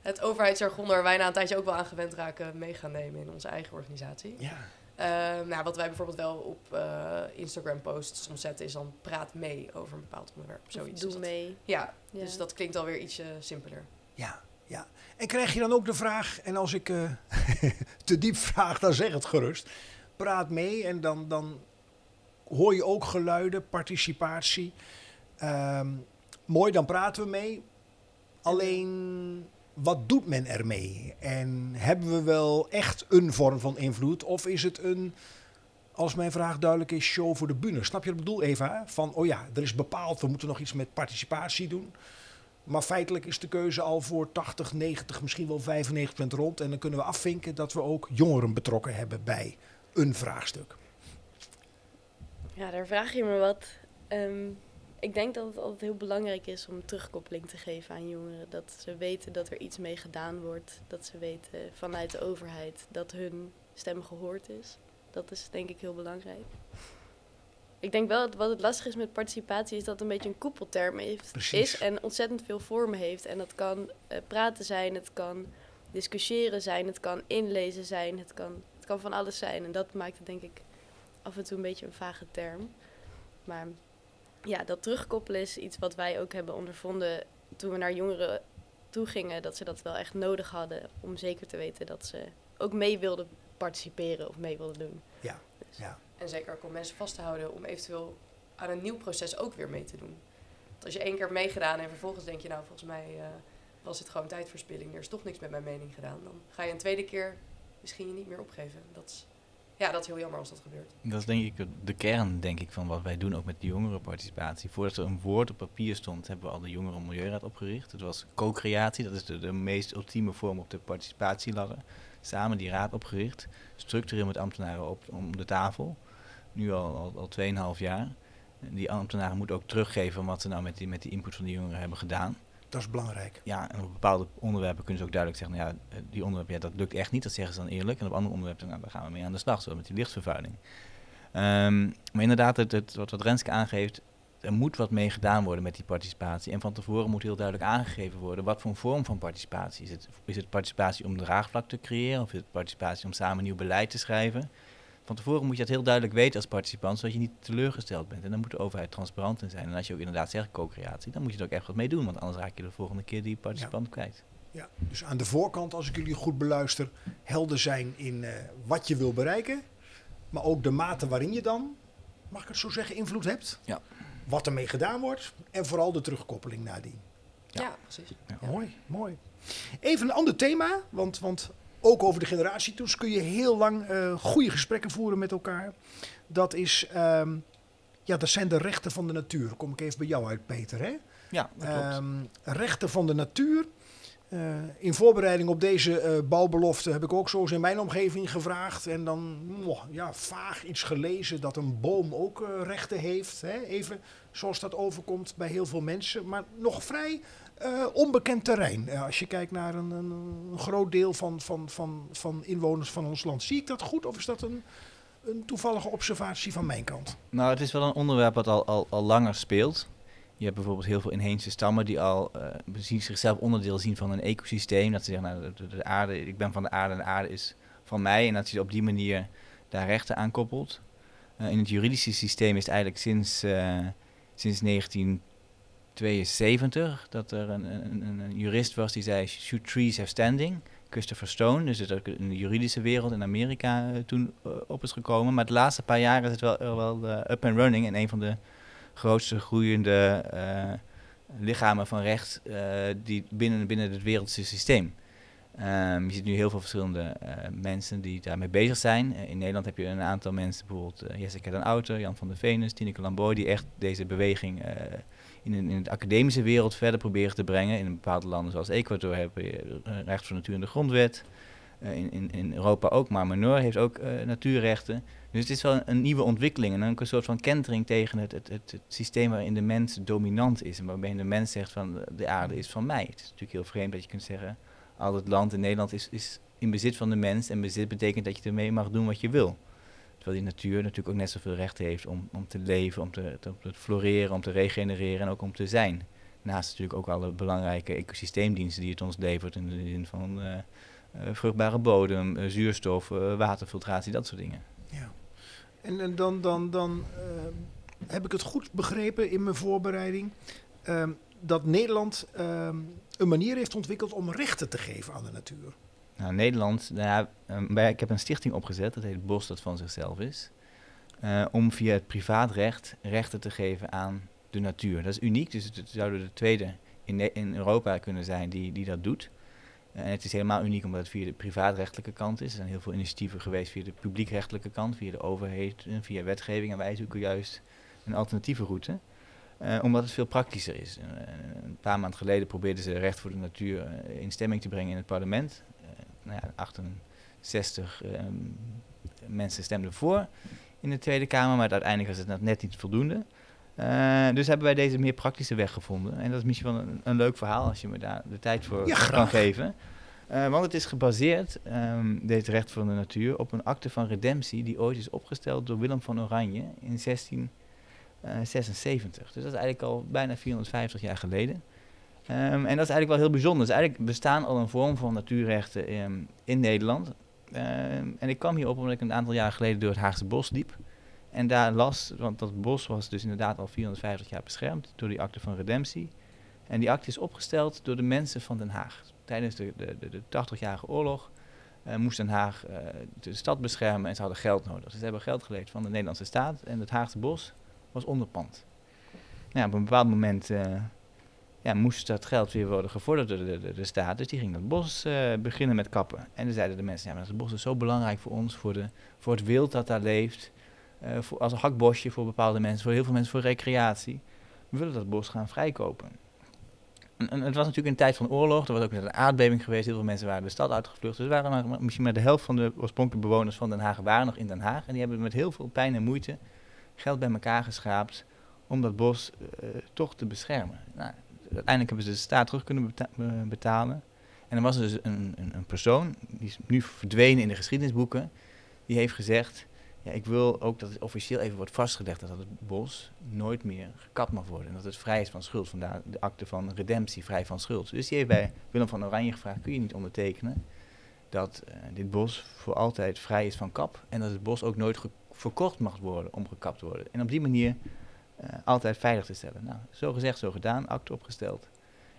het overheidsjargon waar wij na een tijdje ook wel aan gewend raken, mee gaan nemen in onze eigen organisatie. Ja. Eh, nou, wat wij bijvoorbeeld wel op eh, Instagram posts soms zetten, is dan praat mee over een bepaald onderwerp. Zoiets. Doe Dus dat- mee. Ja, Ja. dus dat klinkt alweer ietsje simpeler. Ja, ja. En krijg je dan ook de vraag, en als ik eh, te diep vraag, dan zeg het gerust. Praat mee en dan, dan hoor je ook geluiden, participatie. Ehm, mooi, dan praten we mee. Alleen, wat doet men ermee? En hebben we wel echt een vorm van invloed? Of is het een, als mijn vraag duidelijk is, show voor de bühne? Snap je wat ik bedoel, Eva? Van, oh ja, er is bepaald, we moeten nog iets met participatie doen. Maar feitelijk is de keuze al voor 80, 90, misschien wel 95 rond. En dan kunnen we afvinken dat we ook jongeren betrokken hebben bij een vraagstuk. Ja, daar vraag je me wat. Ehm, Ik denk dat het altijd heel belangrijk is om terugkoppeling te geven aan jongeren. Dat ze weten dat er iets mee gedaan wordt. Dat ze weten vanuit de overheid dat hun stem gehoord is. Dat is denk ik heel belangrijk. Ik denk wel dat wat het lastig is met participatie is dat het een beetje een koepelterm heeft, Precies. is en ontzettend veel vormen heeft. En dat kan eh, praten zijn, het kan discussiëren zijn, het kan inlezen zijn, het kan, het kan van alles zijn. En dat maakt het denk ik af en toe een beetje een vage term. Maar ja, dat terugkoppelen is iets wat wij ook hebben ondervonden toen we naar jongeren toe gingen. Dat ze dat wel echt nodig hadden om zeker te weten dat ze ook mee wilden participeren of mee wilden doen. Ja, ja. En zeker ook om mensen vast te houden om eventueel aan een nieuw proces ook weer mee te doen. Want als je één keer meegedaan en vervolgens denk je, nou volgens mij eh, was het gewoon tijdverspilling, er is toch niks met mijn mening gedaan. Dan ga je een tweede keer misschien je niet meer opgeven. Dat is, ja, dat is heel jammer als dat gebeurt. Dat is denk ik de kern denk ik, van wat wij doen, ook met de jongerenparticipatie. Voordat er een woord op papier stond, hebben we al de Jongeren Milieuraad opgericht. Het was co-creatie, dat is de, meest ultieme vorm op de participatieladder. Samen die raad opgericht, structureel met ambtenaren op om de tafel. Nu al, al, al 2,5 jaar. Die ambtenaren moeten ook teruggeven wat ze nou met die, met die input van de jongeren hebben gedaan. Dat is belangrijk. Ja, en op bepaalde onderwerpen kunnen ze ook duidelijk zeggen, nou ja, die onderwerpen, ja, dat lukt echt niet, dat zeggen ze dan eerlijk. En op andere onderwerpen, nou, daar gaan we mee aan de slag, zoals met die lichtvervuiling. Ehm, maar inderdaad, het, het, wat, wat Renske aangeeft, er moet wat mee gedaan worden met die participatie. En van tevoren moet heel duidelijk aangegeven worden wat voor een vorm van participatie is het. Is het participatie om draagvlak te creëren of is het participatie om samen nieuw beleid te schrijven? Van tevoren moet je dat heel duidelijk weten als participant, zodat je niet teleurgesteld bent. En dan moet de overheid transparant in zijn. En als je ook inderdaad zegt co-creatie, dan moet je er ook echt wat mee doen, want anders raak je de volgende keer die participant kwijt. Ja, dus aan de voorkant, als ik jullie goed beluister, helder zijn in eh, wat je wil bereiken. Maar ook de mate waarin je dan, mag ik het zo zeggen, invloed hebt. Ja. Wat ermee gedaan wordt. En vooral de terugkoppeling nadien. Ja. Ja, precies. Ja. Mooi, mooi. Even een ander thema, want, want ook over de generatietoets kun je heel lang eh, goede gesprekken voeren met elkaar. Dat is, ehm, ja, dat zijn de rechten van de natuur. Dan kom ik even bij jou uit, Peter. Hè? Ja, dat klopt. Ehm, rechten van de natuur. Eh, in voorbereiding op deze eh, bouwbelofte heb ik ook zo eens in mijn omgeving gevraagd. En dan ja, vaag iets gelezen dat een boom ook rechten heeft. Hè? Even zoals dat overkomt bij heel veel mensen. Maar nog vrij eh, onbekend terrein. Eh, als je kijkt naar een, een, een groot deel van, van, van, van, inwoners van ons land. Zie ik dat goed of is dat een, een, toevallige observatie van mijn kant? Nou, het is wel een onderwerp wat al, al, langer speelt. Je hebt bijvoorbeeld heel veel inheemse stammen die al uh, zichzelf onderdeel zien van een ecosysteem. Dat ze zeggen, nou, de, aarde, ik ben van de aarde en de aarde is van mij. En dat je op die manier daar rechten aan koppelt. in het juridische systeem is het eigenlijk sinds, sinds 19 72 dat er een, een, een, jurist was die zei: Shoot trees have standing. Christopher Stone, dus dat in de juridische wereld in Amerika eh, toen eh, op is gekomen. Maar de laatste paar jaren is het wel, wel eh, up and running en een van de grootste groeiende lichamen van recht die binnen, binnen het wereldse systeem. Um, je ziet nu heel veel verschillende mensen die daarmee bezig zijn. in Nederland heb je een aantal mensen, bijvoorbeeld Jessica den Outer, Jan van der Venus, Tineke Lamboy, die echt deze beweging in, in de academische wereld verder proberen te brengen. In bepaalde landen zoals Ecuador heb je eh, recht voor natuur in de grondwet. Eh, in, in, in Europa ook, maar Manor heeft ook eh, natuurrechten. Dus het is wel een, nieuwe ontwikkeling en ook een soort van kentering tegen het, het, het, het systeem waarin de mens dominant is. En waarbij de mens zegt van de aarde is van mij. Het is natuurlijk heel vreemd dat je kunt zeggen, al het land in Nederland is, is in bezit van de mens. En bezit betekent dat je ermee mag doen wat je wil. Terwijl die natuur natuurlijk ook net zoveel rechten heeft om, om te leven, om te, te, te floreren, om te regenereren en ook om te zijn. Naast natuurlijk ook alle belangrijke ecosysteemdiensten die het ons levert in de zin van eh, eh, vruchtbare bodem, eh, zuurstof, waterfiltratie, dat soort dingen. Ja. En, en dan, dan, dan heb ik het goed begrepen in mijn voorbereiding. ehm, dat Nederland ehm, een manier heeft ontwikkeld om rechten te geven aan de natuur. Nou, Nederland, ja, ehm, ik heb een stichting opgezet, dat heet Bos dat van zichzelf is. eh, om via het privaatrecht rechten te geven aan de natuur. Dat is uniek, dus het, zouden de tweede in, in Europa kunnen zijn die, die dat doet. Eh, En het is helemaal uniek omdat het via de privaatrechtelijke kant is. Er zijn heel veel initiatieven geweest via de publiekrechtelijke kant, via de overheid, en via wetgeving. En wij zoeken juist een alternatieve route. eh, omdat het veel praktischer is. Eh, een paar maanden geleden probeerden ze recht voor de natuur eh, in stemming te brengen in het parlement. Eh, nou ja, 68 ehm, mensen stemden voor in de Tweede Kamer, maar uiteindelijk was het net niet voldoende. Eh, dus hebben wij deze meer praktische weg gevonden. En dat is misschien wel een, een leuk verhaal als je me daar de tijd voor Ja, kan geven. Eh, want het is gebaseerd, ehm dit recht van de natuur, op een akte van redemptie die ooit is opgesteld door Willem van Oranje in 1676. Dus dat is eigenlijk al bijna 450 jaar geleden. Ehm, en dat is eigenlijk wel heel bijzonder. Dus eigenlijk bestaan al een vorm van natuurrechten ehm, in Nederland. Ehm, en ik kwam hierop omdat ik een aantal jaar geleden door het Haagse bos liep. En daar las, want dat bos was dus inderdaad al 450 jaar beschermd door die akte van redemptie. En die akte is opgesteld door de mensen van Den Haag. Tijdens de, de, de, de 80-jarige oorlog eh, moest Den Haag eh, de stad beschermen en ze hadden geld nodig. Ze hebben geld geleend van de Nederlandse staat en het Haagse bos was onderpand. Nou, op een bepaald moment eh, ja, moest dat geld weer worden gevorderd door de, de, de staat. Dus die ging dat bos eh, beginnen met kappen. En dan zeiden de mensen, ja, maar dat bos is zo belangrijk voor ons, voor, de, voor het wild dat daar leeft. eh, voor, als een hakbosje voor bepaalde mensen, voor heel veel mensen voor recreatie. We willen dat bos gaan vrijkopen. En, het was natuurlijk een tijd van oorlog. Er was ook net een aardbeving geweest. Heel veel mensen waren de stad uitgevlucht. Dus waren misschien maar de helft van de oorspronkelijke bewoners van Den Haag waren nog in Den Haag. En die hebben met heel veel pijn en moeite geld bij elkaar geschraapt om dat bos eh, toch te beschermen. Nou, uiteindelijk hebben ze de staat terug kunnen eh, betalen. En er was dus een, een, een persoon, die is nu verdwenen in de geschiedenisboeken, die heeft gezegd, ja, ik wil ook dat het officieel even wordt vastgelegd dat het bos nooit meer gekapt mag worden. En dat het vrij is van schuld, vandaar de akte van redemptie, vrij van schuld. Dus die heeft bij Willem van Oranje gevraagd, kun je niet ondertekenen dat eh, dit bos voor altijd vrij is van kap en dat het bos ook nooit verkocht mag worden om gekapt te worden. En op die manier altijd veilig te stellen. Nou, zo gezegd, zo gedaan, akte opgesteld.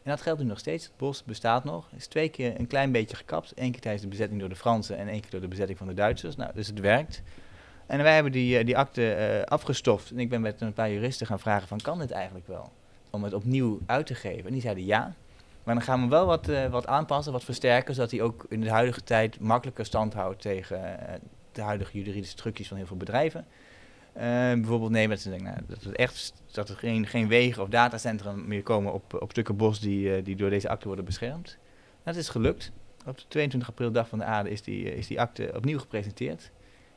En dat geldt nu nog steeds. Het bos bestaat nog. is twee keer een klein beetje gekapt. Eén keer tijdens de bezetting door de Fransen en één keer door de bezetting van de Duitsers. Nou, dus het werkt. En wij hebben die, eh, die akte eh, afgestoft. En ik ben met een paar juristen gaan vragen van, kan dit eigenlijk wel? Om het opnieuw uit te geven. En die zeiden ja. Maar dan gaan we wel wat, eh, wat aanpassen, wat versterken, zodat hij ook in de huidige tijd makkelijker stand houdt tegen eh, de huidige juridische trucjes van heel veel bedrijven. Eh, bijvoorbeeld nemen dat nou, dat, het echt, dat er geen, geen wegen of datacentra meer komen op, op stukken bos die, eh, die door deze akte worden beschermd. Dat is gelukt. Op de 22 april, dag van de aarde, is die, eh, is die akte opnieuw gepresenteerd.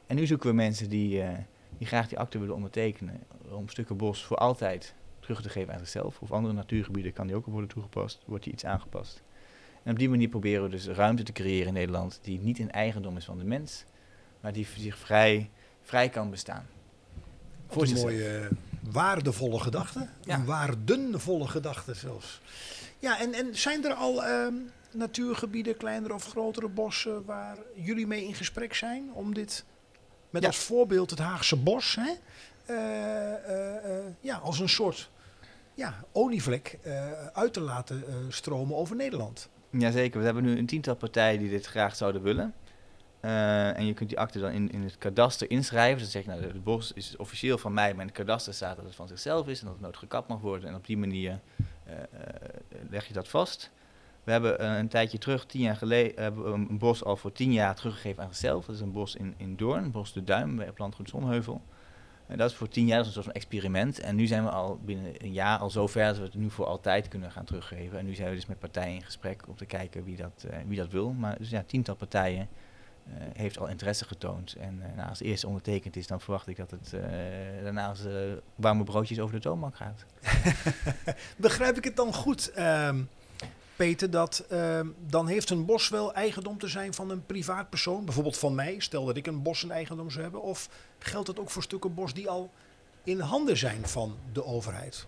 En nu zoeken we mensen die, die graag die akte willen ondertekenen om stukken bos voor altijd terug te geven aan zichzelf. Of andere natuurgebieden kan die ook worden toegepast, wordt die iets aangepast. En op die manier proberen we dus ruimte te creëren in Nederland die niet in eigendom is van de mens, maar die zich vrij, vrij kan bestaan. Wat een mooie, eh, waardevolle gedachte. Ja. Een waardenvolle gedachte zelfs. Ja, en, en zijn er al ehm, natuurgebieden, kleinere of grotere bossen, waar jullie mee in gesprek zijn om dit, met Ja. als voorbeeld het Haagse bos, hè, eh, eh, eh, ja, als een soort ja, olievlek eh, uit te laten eh, stromen over Nederland? Jazeker, we hebben nu een tiental partijen die dit graag zouden willen. Eh, en je kunt die akte dan in, in het kadaster inschrijven. Dus dan zeg je, nou, het bos is officieel van mij, maar in het kadaster staat dat het van zichzelf is en dat het nooit gekapt mag worden. En op die manier eh, eh, leg je dat vast. We hebben een tijdje terug, tien jaar geleden, een bos al voor tien jaar teruggegeven aan zichzelf. Dat is een bos in, in Doorn, bos de Duim, bij Landgoed Zonheuvel. En dat is voor tien jaar, dat een soort van experiment. En nu zijn we al binnen een jaar al zo ver dat we het nu voor altijd kunnen gaan teruggeven. En nu zijn we dus met partijen in gesprek om te kijken wie dat, wie dat wil. Maar dus ja, tiental partijen heeft al interesse getoond. En eh, nou, als het eerst ondertekend is, dan verwacht ik dat het eh, daarna als eh, warme broodjes over de toonbank gaat. Begrijp ik het dan goed, ehm, Peter, dat ehm, dan heeft een bos wel eigendom te zijn van een privaat persoon? Bijvoorbeeld van mij, stel dat ik een bos in eigendom zou hebben. Of geldt dat ook voor stukken bos die al in handen zijn van de overheid?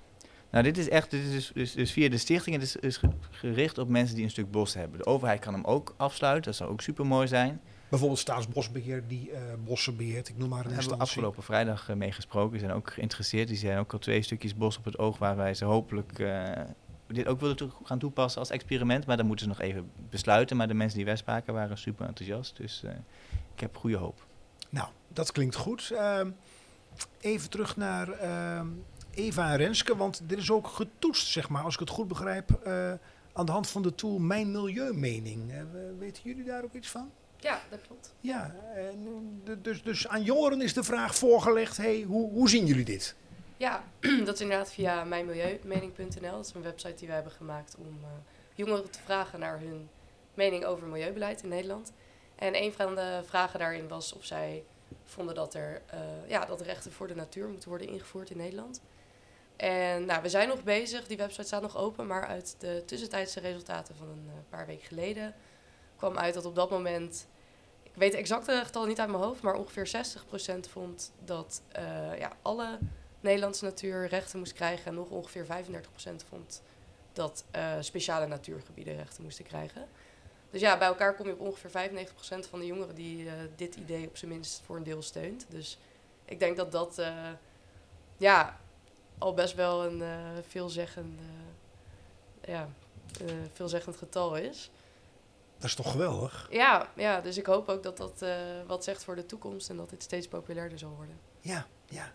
Nou, dit is echt, dit is dus, dus, dus via de stichting, het is, is ge- gericht op mensen die een stuk bos hebben. De overheid kan hem ook afsluiten, dat zou ook super mooi zijn. Bijvoorbeeld Staatsbosbeheer die eh, bossen beheert, ik noem maar een Daar hebben we instantie. afgelopen vrijdag eh, mee gesproken. Die zijn ook geïnteresseerd. Die zijn ook al twee stukjes bos op het oog waar wij ze hopelijk eh, dit ook willen gaan toepassen als experiment. Maar dan moeten ze nog even besluiten. Maar de mensen die wij spraken waren super enthousiast. Dus ik heb goede hoop. Nou, dat klinkt goed. Ehm, even terug naar ehm, Eva en Renske, want dit is ook getoetst, zeg maar, als ik het goed begrijp, aan de hand van de tool Mijn Milieumening. We- weten jullie daar ook iets van? Ja, dat klopt. Ja, en, de- dus, dus aan jongeren is de vraag voorgelegd, hey, hoe, hoe zien jullie dit? Ja, dat is inderdaad via mijnmilieumening.nl. Dat is een website die wij hebben gemaakt om eh, jongeren te vragen naar hun mening over milieubeleid in Nederland. En een van de vragen daarin was of zij vonden dat er eh, ja, dat rechten voor de natuur moeten worden ingevoerd in Nederland. En nou, we zijn nog bezig, die website staat nog open, maar uit de tussentijdse resultaten van een eh, paar weken geleden kwam uit dat op dat moment, ik weet de exacte getallen niet uit mijn hoofd, maar ongeveer 60% vond dat eh, ja, alle Nederlandse natuur rechten moest krijgen en nog ongeveer 35% vond dat eh, speciale natuurgebieden rechten moesten krijgen. Dus ja, bij elkaar kom je op ongeveer 95% van de jongeren die eh, dit idee op zijn minst voor een deel steunt. Dus ik denk dat dat ja, al best wel een veelzeggend, ja, veelzeggend getal is. Dat is toch geweldig? Ja, ja, dus ik hoop ook dat dat eh, wat zegt voor de toekomst en dat dit steeds populairder zal worden. Ja, ja.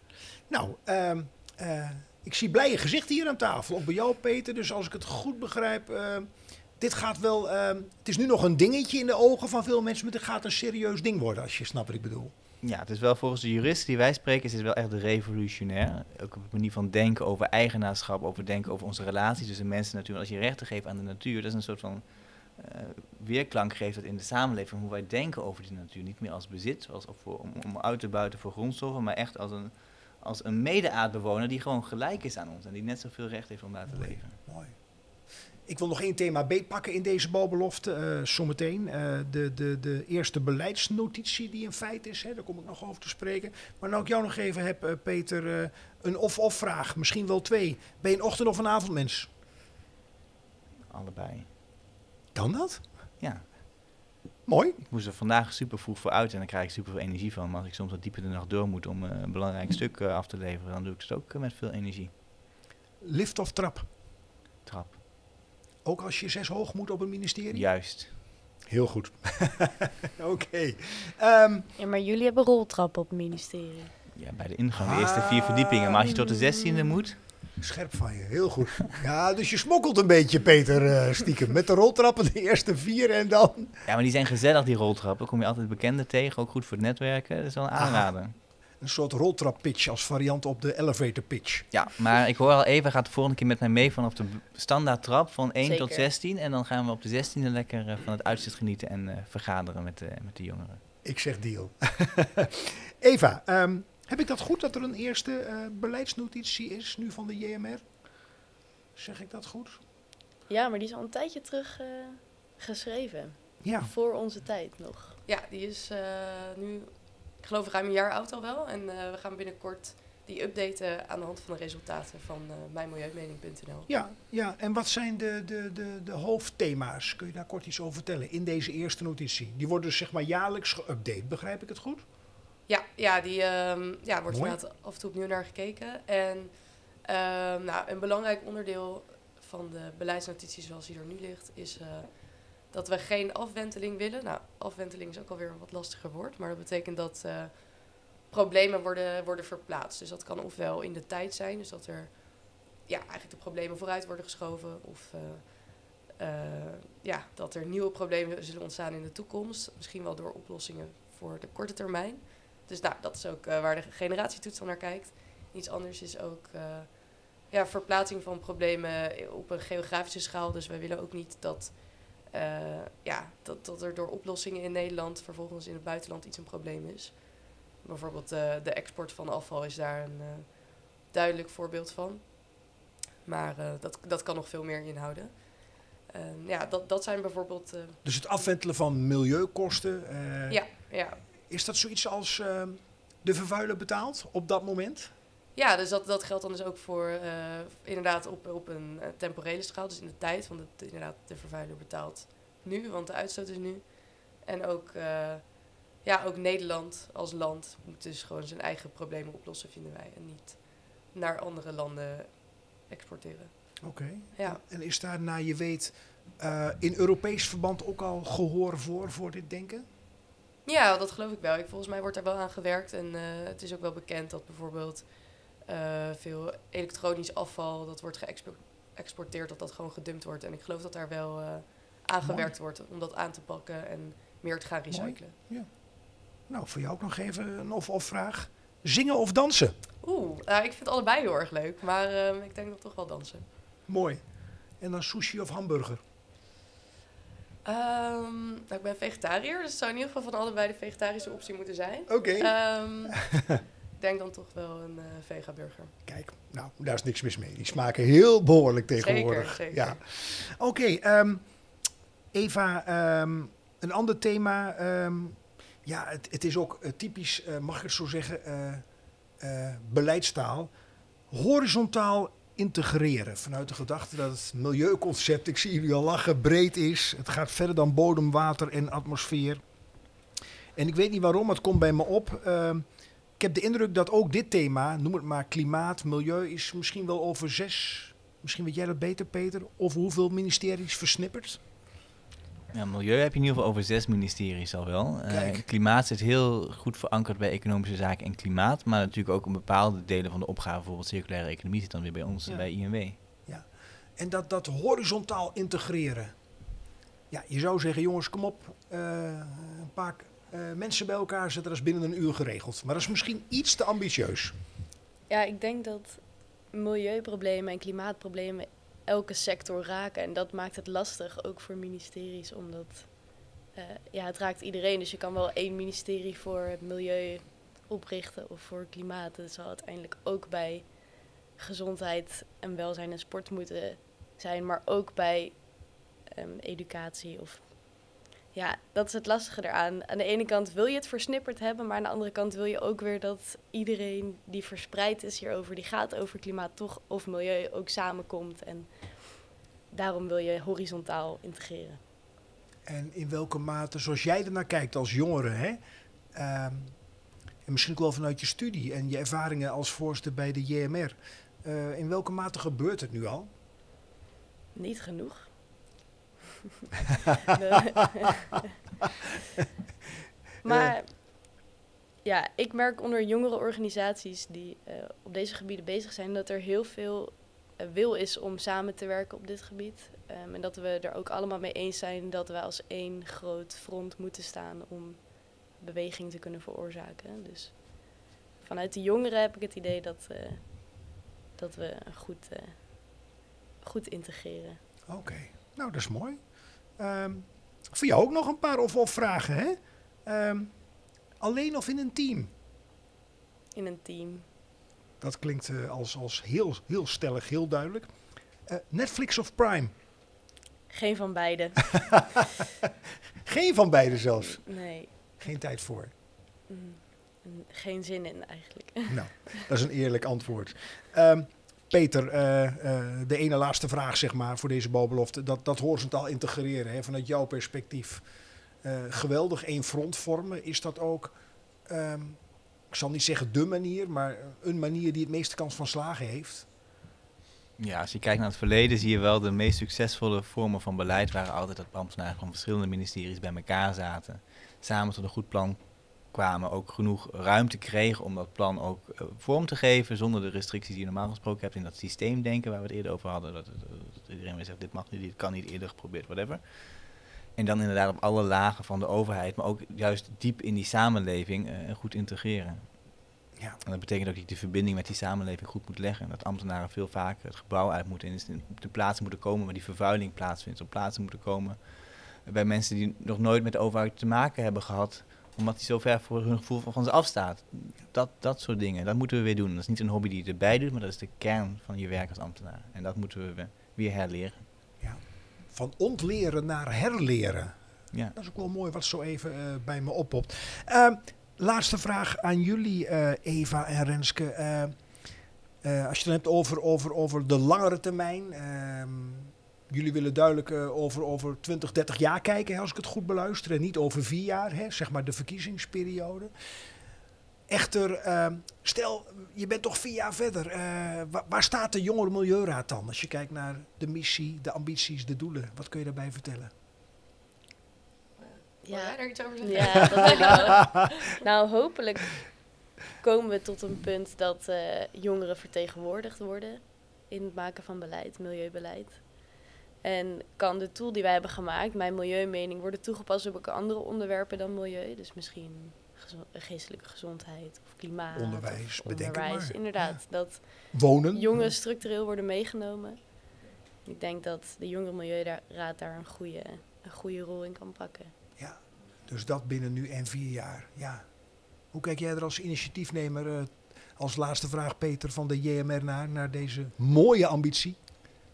Nou, ehm, eh, ik zie blije gezichten hier aan tafel. Ook bij jou, Peter. Dus als ik het goed begrijp, ehm, dit gaat wel. ehm, het is nu nog een dingetje in de ogen van veel mensen, maar dit gaat een serieus ding worden, als je snapt wat ik bedoel. Ja, het is wel volgens de juristen die wij spreken, is het wel echt revolutionair. Ook op de manier van denken over eigenaarschap, over denken over onze relaties tussen mensen en natuur. Als je rechten geeft aan de natuur, dat is een soort van weerklank geeft dat in de samenleving, hoe wij denken over die natuur. Niet meer als bezit, zoals of voor, om, om uit te buiten voor grondstoffen, maar echt als een, als een mede-aardbewoner die gewoon gelijk is aan ons en die net zoveel recht heeft om daar te Mooi. leven. Mooi. Ik wil nog één thema beetpakken in deze bouwbelofte. eh zometeen Eh, de, de, de eerste beleidsnotitie die een feit is. Hè, daar kom ik nog over te spreken. Maar nou ik jou nog even heb, eh, Peter, eh, een of-of vraag. Misschien wel twee. Ben je een ochtend- of een avondmens? Allebei. Kan dat? Ja, Mooi. ik moest er vandaag super vroeg voor uit en dan krijg ik super veel energie van. Maar als ik soms wat dieper de nacht door moet om eh, een belangrijk stuk eh, af te leveren, dan doe ik het ook eh, met veel energie. Lift of trap? Trap. Ook als je zes hoog moet op een ministerie? Juist. Heel goed. Oké. Ehm, Ja, maar jullie hebben roltrappen op het ministerie. Ja, bij de ingang, de eerste vier verdiepingen. Maar als je tot de zestiende moet, Scherp van je, heel goed. Ja, dus je smokkelt een beetje, Peter, eh, stiekem. Met de roltrappen, de eerste vier en dan... ja, maar die zijn gezellig, die roltrappen. Kom je altijd bekenden tegen, ook goed voor het netwerken. Dat is wel een Aha. aanrader. Een soort roltrap pitch als variant op de elevator pitch. Ja, maar ik hoor al even, gaat de volgende keer met mij mee vanaf de standaard trap van 1 tot Zeker. 16. En dan gaan we op de 16e lekker eh, van het uitzicht genieten en eh, vergaderen met, de met de jongeren. Ik zeg deal. Eva, ehm, heb ik dat goed dat er een eerste eh, beleidsnotitie is nu van de JMR? Zeg ik dat goed? Ja, maar die is al een tijdje terug eh, geschreven. Ja. Voor onze tijd nog. Ja, die is eh, nu, ik geloof ruim een jaar oud al wel. En eh, we gaan binnenkort die updaten aan de hand van de resultaten van eh mijnmilieumening.nl. Ja, ja, en wat zijn de, de, de, de hoofdthema's? Kun je daar kort iets over vertellen in deze eerste notitie? Die worden dus zeg maar jaarlijks geüpdate, begrijp ik het goed? Ja, ja, die ehm, ja, wordt Mooi. inderdaad af en toe opnieuw naar gekeken. En ehm, nou, een belangrijk onderdeel van de beleidsnotitie zoals die er nu ligt, is eh, dat we geen afwenteling willen. Nou, afwenteling is ook alweer een wat lastiger woord, maar dat betekent dat eh, problemen worden, worden verplaatst. Dus dat kan ofwel in de tijd zijn, dus dat er ja, eigenlijk de problemen vooruit worden geschoven, of eh, ja, dat er nieuwe problemen zullen ontstaan in de toekomst. Misschien wel door oplossingen voor de korte termijn. Dus nou, dat is ook eh, waar de generatietoets dan naar kijkt. Iets anders is ook eh, ja, verplaatsing van problemen op een geografische schaal. Dus wij willen ook niet dat, eh, ja, dat, dat er door oplossingen in Nederland vervolgens in het buitenland iets een probleem is. Bijvoorbeeld de export van afval is daar een duidelijk voorbeeld van. Maar dat, dat kan nog veel meer inhouden. En ja, dat, dat zijn bijvoorbeeld. Dus het afwentelen van milieukosten. ja, ja, Is dat zoiets als ehm, de vervuiler betaalt op dat moment? Ja, dus dat, dat geldt dan dus ook voor eh, inderdaad op, op een eh, temporele schaal, dus in de tijd. Want het, inderdaad, de vervuiler betaalt nu, want de uitstoot is nu. En ook, eh, ja, ook Nederland als land moet dus gewoon zijn eigen problemen oplossen, vinden wij. En niet naar andere landen exporteren. Oké. Ja. En is daar, naar je weet, in Europees verband ook al gehoor voor, voor dit denken? Ja, dat geloof ik wel. Ik, volgens mij wordt daar wel aan gewerkt. En eh, het is ook wel bekend dat bijvoorbeeld eh, veel elektronisch afval dat wordt geëxporteerd, dat dat gewoon gedumpt wordt. En ik geloof dat daar wel eh aan gewerkt wordt om dat aan te pakken en meer te gaan recyclen. Nou, voor jou ook nog even een of-of vraag. Zingen of dansen? Oeh, nou, ik vind allebei heel erg leuk, maar ehm, ik denk dat toch wel dansen. Mooi. En dan sushi of hamburger? Ehm, nou, ik ben vegetariër, dus het zou in ieder geval van allebei de vegetarische optie moeten zijn. Oké. Ehm, denk dan toch wel een eh vega-burger. Kijk, nou, daar is niks mis mee. Die smaken heel behoorlijk tegenwoordig. Zeker, zeker. Ja. Oké, ehm, Eva, ehm, een ander thema. ja, het, het is ook eh, typisch, eh, mag ik het zo zeggen, beleidstaal. Horizontaal integreren. Vanuit de gedachte dat het milieuconcept, ik zie jullie al lachen, breed is. Het gaat verder dan bodem, water en atmosfeer. En ik weet niet waarom, het komt bij me op. Ehm, ik heb de indruk dat ook dit thema, noem het maar klimaat, milieu, is misschien wel over zes, misschien weet jij dat beter Peter, over hoeveel ministeries versnipperd? Ja, milieu heb je in ieder geval over zes ministeries al wel. Eh, klimaat zit heel goed verankerd bij economische zaken en klimaat. Maar natuurlijk ook een bepaalde delen van de opgave, bijvoorbeeld circulaire economie, zit dan weer bij ons, Ja. bij INW. En dat, dat horizontaal integreren. Ja, je zou zeggen, jongens, kom op, eh, een paar eh, mensen bij elkaar zetten, dat is binnen een uur geregeld. Maar dat is misschien iets te ambitieus. Ja, ik denk dat milieuproblemen en klimaatproblemen elke sector raken. En dat maakt het lastig, ook voor ministeries, omdat eh, ja, het raakt iedereen. Dus je kan wel één ministerie voor het milieu oprichten of voor klimaat. Dat zal uiteindelijk ook bij gezondheid en welzijn en sport moeten zijn, maar ook bij ehm, educatie of ja, dat is het lastige eraan. Aan de ene kant wil je het versnipperd hebben, maar aan de andere kant wil je ook weer dat iedereen die verspreid is hierover, die gaat over klimaat toch of milieu, ook samenkomt. En daarom wil je horizontaal integreren. En in welke mate, zoals jij ernaar kijkt als jongere, hè, ehm, en misschien ook wel vanuit je studie en je ervaringen als voorzitter bij de JMR, eh, in welke mate gebeurt het nu al? Niet genoeg. Maar ja, ik merk onder jongere organisaties die eh, op deze gebieden bezig zijn, dat er heel veel eh, wil is om samen te werken op dit gebied. Ehm, en dat we er ook allemaal mee eens zijn dat we als één groot front moeten staan om beweging te kunnen veroorzaken. Dus vanuit de jongeren heb ik het idee dat, eh, dat we goed, goed integreren. Oké, nou dat is mooi. Ehm, voor jou ook nog een paar of, vragen, hè? Ehm, alleen of in een team? in een team. Dat klinkt eh, als, als heel, heel stellig, heel duidelijk. Eh, Netflix of Prime? Geen van beide. Geen van beide zelfs. Nee, Geen tijd voor. mm, geen zin in eigenlijk. Nou, dat is een eerlijk antwoord. Ehm, Peter, eh, eh, de ene laatste vraag zeg maar voor deze bouwbelofte. Dat, dat horizontaal integreren hè, vanuit jouw perspectief. Eh, geweldig één front vormen. Is dat ook, ehm, ik zal niet zeggen de manier, maar een manier die het meeste kans van slagen heeft? Ja, als je kijkt naar het verleden zie je wel de meest succesvolle vormen van beleid waren altijd dat ambtenaren van verschillende ministeries bij elkaar zaten. Samen tot een goed plan kwamen, ook genoeg ruimte kregen om dat plan ook eh, vorm te geven zonder de restricties die je normaal gesproken hebt in dat systeemdenken waar we het eerder over hadden. Dat, dat- dat iedereen weer zegt dit mag niet, dit kan niet, eerder geprobeerd, whatever. En dan inderdaad op alle lagen van de overheid, maar ook juist diep in die samenleving eh, goed integreren. Ja. En dat betekent ook dat je de verbinding met die samenleving goed moet leggen. Dat ambtenaren veel vaker het gebouw uit moeten en op de plaatsen moeten komen waar die vervuiling plaatsvindt. Op plaatsen moeten komen bij mensen die nog nooit met de overheid te maken hebben gehad, omdat die zo ver voor hun gevoel van ze afstaat. Dat, dat soort dingen, dat moeten we weer doen. Dat is niet een hobby die je erbij doet, maar dat is de kern van je werk als ambtenaar. En dat moeten we weer- weer herleren. Van ontleren naar herleren. Ja. Dat is ook wel mooi wat zo even eh, bij me oppopt. Ehm, laatste vraag aan jullie, eh, Eva en Renske. Eh, eh, als je het hebt over, over, over de langere termijn. Jullie willen duidelijk eh, over, over 20, 30 jaar kijken, hè, als ik het goed beluister. En niet over vier jaar, hè, zeg maar de verkiezingsperiode. Echter, ehm, stel, je bent toch vier jaar verder. eh, wa- waar staat de Jongere Milieuraad dan? Als je kijkt naar de missie, de ambities, de doelen. Wat kun je daarbij vertellen? Jij daar iets over zeggen? Ja, dat wil ik wel. Nou, hopelijk komen we tot een punt dat eh, jongeren vertegenwoordigd worden in het maken van beleid, milieubeleid. En kan de tool die wij hebben gemaakt, mijn milieumening, worden toegepast op ook andere onderwerpen dan milieu? Dus misschien gezo- geestelijke gezondheid of klimaat. Onderwijs, of onderwijs. maar. Inderdaad, dat Wonen? jongeren structureel worden meegenomen. Ik denk dat de Jongere Milieuraad daar een goede, een goede rol in kan pakken. Ja, dus dat binnen nu en vier jaar. Ja. Hoe kijk jij er als initiatiefnemer eh, als laatste vraag, Peter, van de JMR naar, naar deze mooie ambitie?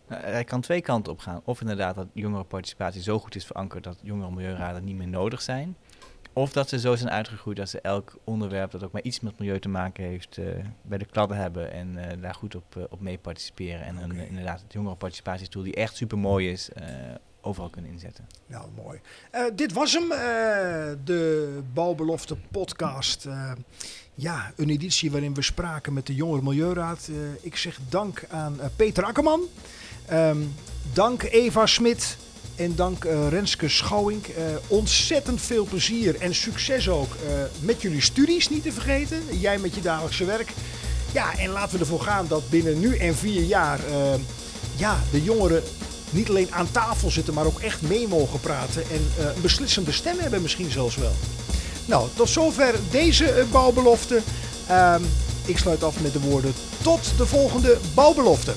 Nou, hij kan twee kanten op gaan. Of inderdaad dat jongerenparticipatie zo goed is verankerd dat jongere milieuraden niet meer nodig zijn. Of dat ze zo zijn uitgegroeid dat ze elk onderwerp dat ook maar iets met milieu te maken heeft uh, bij de kladden hebben en uh, daar goed op, uh, op mee participeren. En okay. inderdaad het jongerenparticipatietool die echt super mooi is, overal kunnen inzetten. Nou, mooi. dit was hem, de Bouwbelofte podcast. ja, een editie waarin we spraken met de Jongere Milieuraad. ik zeg dank aan Peter Akkerman. Um, dank Eva Smit. En dank uh, Renske Schouwink. Uh, ontzettend veel plezier en succes ook uh, met jullie studies, niet te vergeten. Jij met je dagelijkse werk. Ja, en laten we ervoor gaan dat binnen nu en vier jaar ja, de jongeren niet alleen aan tafel zitten, maar ook echt mee mogen praten. En een beslissende stem hebben misschien zelfs wel. Nou, tot zover deze bouwbelofte. Ehm, ik sluit af met de woorden tot de volgende bouwbelofte.